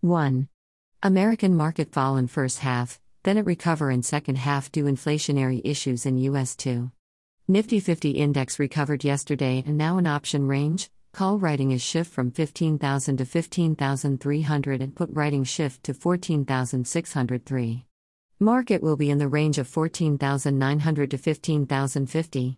1. American market fall in first half, then it recover in second half due inflationary issues in US too. Nifty 50 index recovered yesterday and now an option range. Call writing is shift from 15,000 to 15,300 and put writing shift to 14,603. Market will be in the range of 14,900 to 15,050.